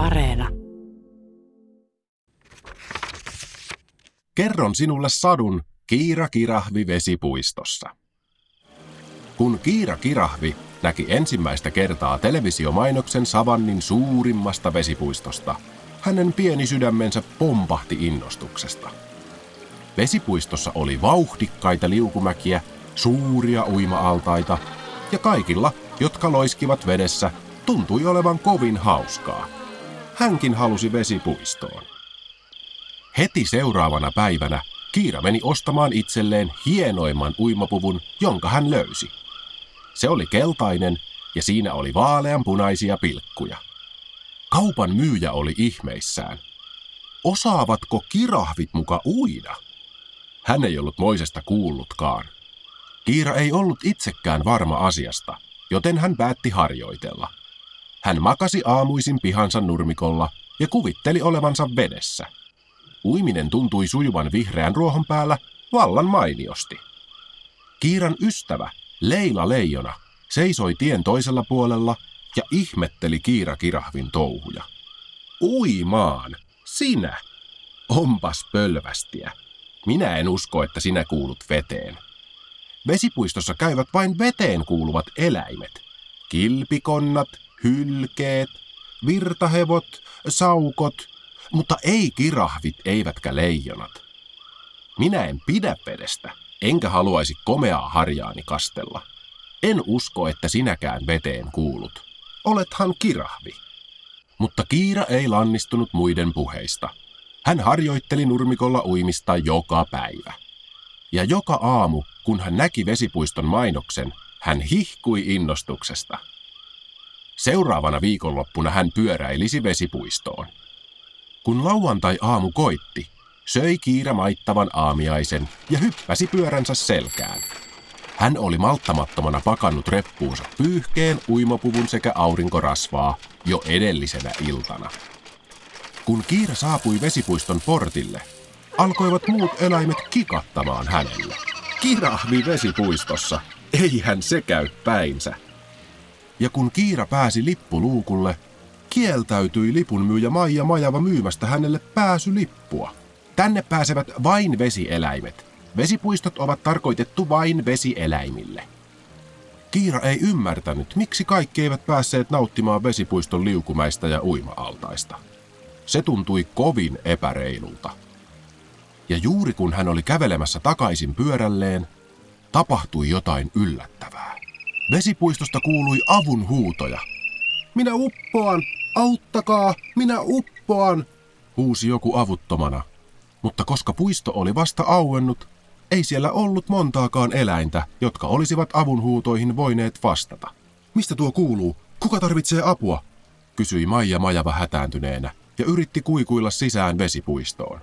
Areena. Kerron sinulle sadun Kiira Kirahvi vesipuistossa. Kun Kiira Kirahvi näki ensimmäistä kertaa televisiomainoksen Savannin suurimmasta vesipuistosta, hänen pieni sydämensä pompahti innostuksesta. Vesipuistossa oli vauhdikkaita liukumäkiä, suuria uima-altaita ja kaikilla, jotka loiskivat vedessä, tuntui olevan kovin hauskaa. Hänkin halusi vesipuistoon. Heti seuraavana päivänä Kiira meni ostamaan itselleen hienoimman uimapuvun, jonka hän löysi. Se oli keltainen ja siinä oli vaaleanpunaisia pilkkuja. Kaupan myyjä oli ihmeissään. Osaavatko kirahvit muka uida? Hän ei ollut Moisesta kuullutkaan. Kiira ei ollut itsekään varma asiasta, joten hän päätti harjoitella. Hän makasi aamuisin pihansa nurmikolla ja kuvitteli olevansa vedessä. Uiminen tuntui sujuvan vihreän ruohon päällä vallan mainiosti. Kiiran ystävä, Leila Leijona, seisoi tien toisella puolella ja ihmetteli Kiira Kirahvin touhuja. Uimaan! Sinä! Onpas pölvästiä. Minä en usko, että sinä kuulut veteen. Vesipuistossa käyvät vain veteen kuuluvat eläimet. Kilpikonnat, hylkeet, virtahevot, saukot, mutta ei kirahvit eivätkä leijonat. Minä en pidä vedestä, enkä haluaisi komeaa harjaani kastella. En usko, että sinäkään veteen kuulut. Olethan kirahvi. Mutta Kiira ei lannistunut muiden puheista. Hän harjoitteli nurmikolla uimista joka päivä. Ja joka aamu, kun hän näki vesipuiston mainoksen, hän hihkui innostuksesta. Seuraavana viikonloppuna hän pyöräilisi vesipuistoon. Kun lauantai-aamu koitti, söi Kiira maittavan aamiaisen ja hyppäsi pyöränsä selkään. Hän oli malttamattomana pakannut reppuunsa pyyhkeen, uimapuvun sekä aurinkorasvaa jo edellisenä iltana. Kun Kiira saapui vesipuiston portille, alkoivat muut eläimet kikattamaan hänelle. Kirahvi vesipuistossa, eihän se käy päinsä. Ja kun Kiira pääsi lippuluukulle, kieltäytyi lipunmyyjä Maija Majava myymästä hänelle pääsylippua. Tänne pääsevät vain vesieläimet. Vesipuistot ovat tarkoitettu vain vesieläimille. Kiira ei ymmärtänyt, miksi kaikki eivät päässeet nauttimaan vesipuiston liukumäistä ja uima-altaista. Se tuntui kovin epäreilulta. Ja juuri kun hän oli kävelemässä takaisin pyörälleen, tapahtui jotain yllättävää. Vesipuistosta kuului avun huutoja. Minä uppoan! Auttakaa! Minä uppoan! huusi joku avuttomana. Mutta koska puisto oli vasta auennut, ei siellä ollut montaakaan eläintä, jotka olisivat avunhuutoihin voineet vastata. Mistä tuo kuuluu? Kuka tarvitsee apua? kysyi Maija Majava hätääntyneenä ja yritti kuikuilla sisään vesipuistoon.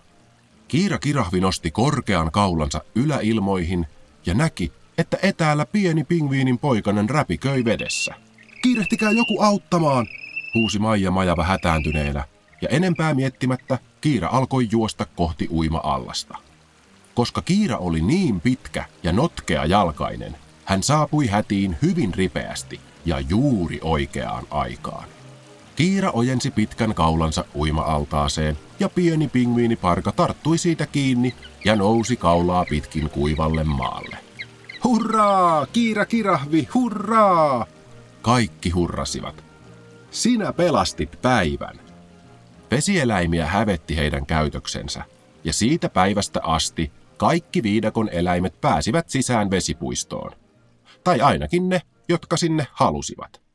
Kiira Kirahvi nosti korkean kaulansa yläilmoihin ja näki, että etäällä pieni pingviinin poikanen räpiköi vedessä. Kiirehtikää joku auttamaan, huusi Maija Majava hätääntyneenä, ja enempää miettimättä Kiira alkoi juosta kohti uima-allasta. Koska Kiira oli niin pitkä ja notkea jalkainen, hän saapui hätiin hyvin ripeästi ja juuri oikeaan aikaan. Kiira ojensi pitkän kaulansa uima-altaaseen ja pieni pingviiniparka tarttui siitä kiinni ja nousi kaulaa pitkin kuivalle maalle. Hurraa, Kiira Kirahvi, hurraa! Kaikki hurrasivat. Sinä pelastit päivän. Vesieläimiä hävetti heidän käytöksensä, ja siitä päivästä asti kaikki viidakon eläimet pääsivät sisään vesipuistoon. Tai ainakin ne, jotka sinne halusivat.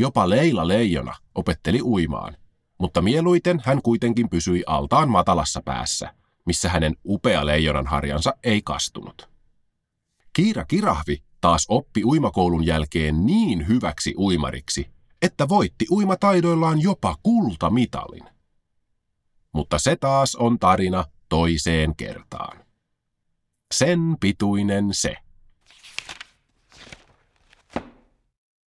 Jopa Leila Leijona opetteli uimaan, mutta mieluiten hän kuitenkin pysyi altaan matalassa päässä, missä hänen upea leijonan harjansa ei kastunut. Kiira Kirahvi taas oppi uimakoulun jälkeen niin hyväksi uimariksi, että voitti uimataidoillaan jopa kultamitalin. Mutta se taas on tarina toiseen kertaan. Sen pituinen se.